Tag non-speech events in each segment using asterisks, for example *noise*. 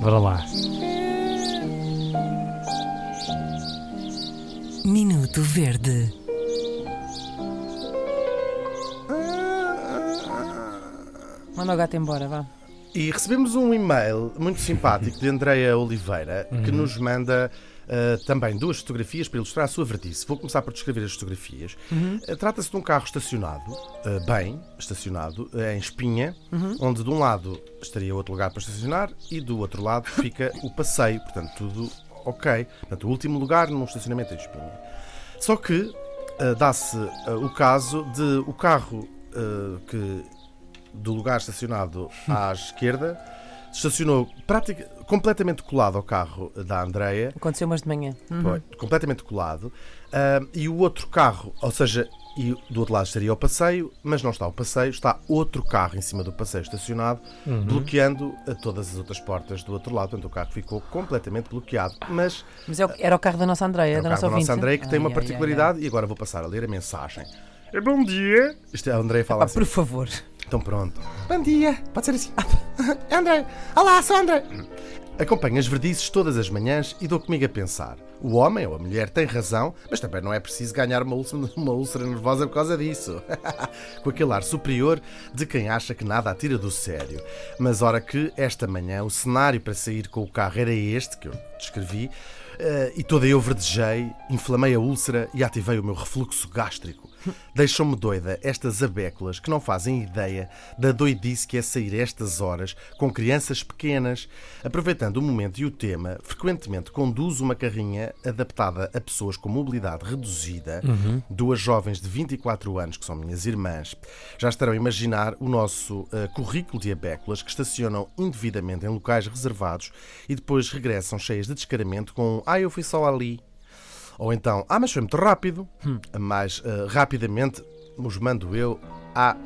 Bora lá. Minuto Verde. Manda o gato embora, vá. E recebemos um e-mail muito simpático de Andreia Oliveira que nos manda uh, também duas fotografias para ilustrar a sua vertice. Vou começar por descrever as fotografias. Uh, Trata-se de um carro estacionado, uh, bem estacionado, em espinha, onde de um lado estaria outro lugar para estacionar e do outro lado *laughs* fica o passeio. Portanto, tudo ok. Portanto, o último lugar num estacionamento em espinha. Só que dá-se o caso de o carro que do lugar estacionado *laughs* à esquerda estacionou pratica, completamente colado ao carro da Andreia, Aconteceu umas de manhã. Uhum. Foi, completamente colado, ah, e o outro carro, ou seja, e do outro lado estaria o passeio, mas não está o passeio, está outro carro em cima do passeio estacionado, bloqueando ah, todas as outras portas do outro lado. Portanto, o carro ficou completamente bloqueado. Mas Mas é o- era o carro da nossa Andreia, é o da carro nossa da nossa. Andreia que tem uma Ai, ai, ai, particularidade e agora vou passar a ler a mensagem. É bom dia. Isto é a Andreia ai. fala Pá, assim. por favor. Então pronto. Bom dia. Pode ser assim. *laughs* André. Olá, sou André. Acompanho as verdices todas as manhãs e dou comigo a pensar. O homem ou a mulher tem razão, mas também não é preciso ganhar uma úlcera, *laughs* uma úlcera nervosa por causa disso. *laughs* Com aquele ar superior de quem acha que nada atira do sério. Mas ora que esta manhã o cenário para sair com o carro era este que eu descrevi, eh, e toda eu verdejei, inflamei a úlcera e ativei o meu refluxo gástrico. Deixam-me doida estas abéculas que não fazem ideia da doidice que é sair a estas horas com crianças pequenas. Aproveitando o momento e o tema, frequentemente conduzo uma carrinha adaptada a pessoas com mobilidade reduzida, duas jovens de 24 anos que são minhas irmãs. Já estarão a imaginar o nosso eh, currículo de abéculas que estacionam indevidamente em locais reservados e depois regressam cheias de descaramento com Ah, eu fui só ali. Ou então, ah, mas foi muito rápido. Mais eh, rapidamente os mando eu à.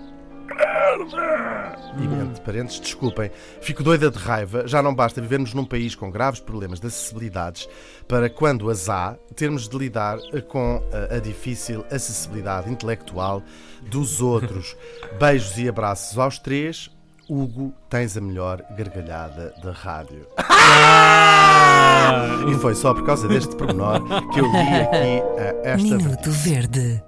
E entre parentes, desculpem, fico doida de raiva. Já não basta vivermos num país com graves problemas de acessibilidades para, quando as há, termos de lidar eh, com eh, a difícil acessibilidade intelectual dos outros. *laughs* Beijos e abraços aos três. Hugo, tens a melhor gargalhada da rádio. E foi só por causa deste pormenor que eu li aqui eh, esta Minuto Verde.